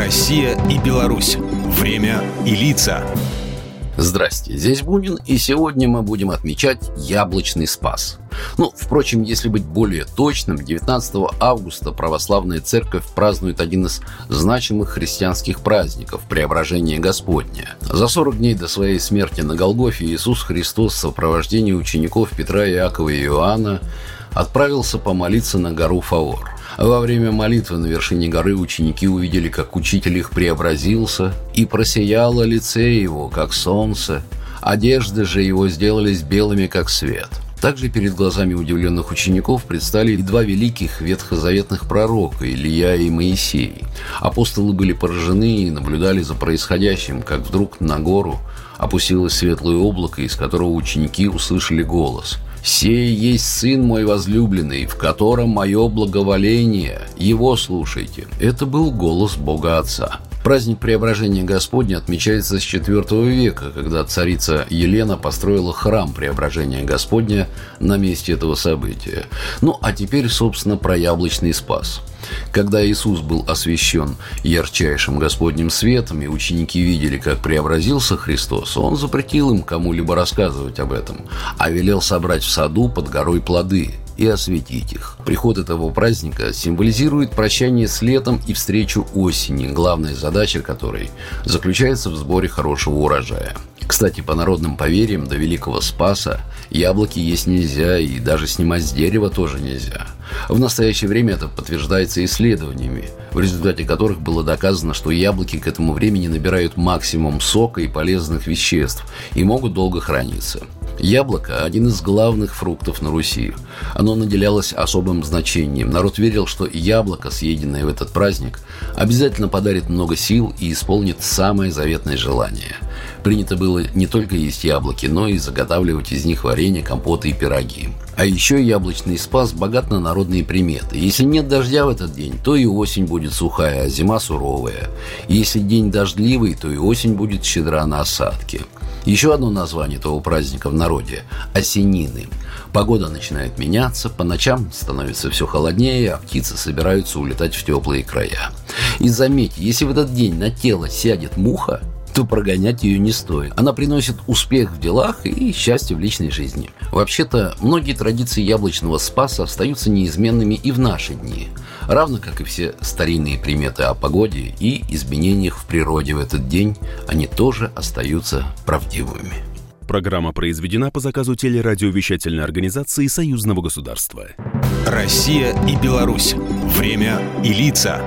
Россия и Беларусь. Время и лица. Здрасте, здесь Бунин, и сегодня мы будем отмечать Яблочный Спас. Ну, впрочем, если быть более точным, 19 августа православная церковь празднует один из значимых христианских праздников – Преображение Господне. За 40 дней до своей смерти на Голгофе Иисус Христос в сопровождении учеников Петра, Иакова и Иоанна отправился помолиться на гору Фаор – во время молитвы на вершине горы ученики увидели, как учитель их преобразился, и просияло лице его, как солнце, одежды же его сделались белыми, как свет. Также перед глазами удивленных учеников предстали два великих ветхозаветных пророка, Илья и Моисей. Апостолы были поражены и наблюдали за происходящим, как вдруг на гору опустилось светлое облако, из которого ученики услышали голос – «Сей есть Сын мой возлюбленный, в котором мое благоволение, его слушайте». Это был голос Бога Отца. Праздник Преображения Господня отмечается с IV века, когда царица Елена построила храм Преображения Господня на месте этого события. Ну, а теперь, собственно, про яблочный спас. Когда Иисус был освящен ярчайшим Господним светом, и ученики видели, как преобразился Христос, Он запретил им кому-либо рассказывать об этом, а велел собрать в саду под горой плоды – и осветить их. Приход этого праздника символизирует прощание с летом и встречу осени, главная задача которой заключается в сборе хорошего урожая. Кстати, по народным поверьям до Великого Спаса яблоки есть нельзя и даже снимать с дерева тоже нельзя. В настоящее время это подтверждается исследованиями, в результате которых было доказано, что яблоки к этому времени набирают максимум сока и полезных веществ и могут долго храниться – Яблоко – один из главных фруктов на Руси. Оно наделялось особым значением. Народ верил, что яблоко, съеденное в этот праздник, обязательно подарит много сил и исполнит самое заветное желание. Принято было не только есть яблоки, но и заготавливать из них варенье, компоты и пироги. А еще яблочный спас богат на народные приметы. Если нет дождя в этот день, то и осень будет сухая, а зима суровая. Если день дождливый, то и осень будет щедра на осадки. Еще одно название этого праздника в народе – осенины. Погода начинает меняться, по ночам становится все холоднее, а птицы собираются улетать в теплые края. И заметьте, если в этот день на тело сядет муха, то прогонять ее не стоит. Она приносит успех в делах и счастье в личной жизни. Вообще-то, многие традиции яблочного спаса остаются неизменными и в наши дни, равно как и все старинные приметы о погоде и изменениях в природе в этот день, они тоже остаются правдивыми. Программа произведена по заказу телерадиовещательной организации Союзного государства. Россия и Беларусь. Время и лица.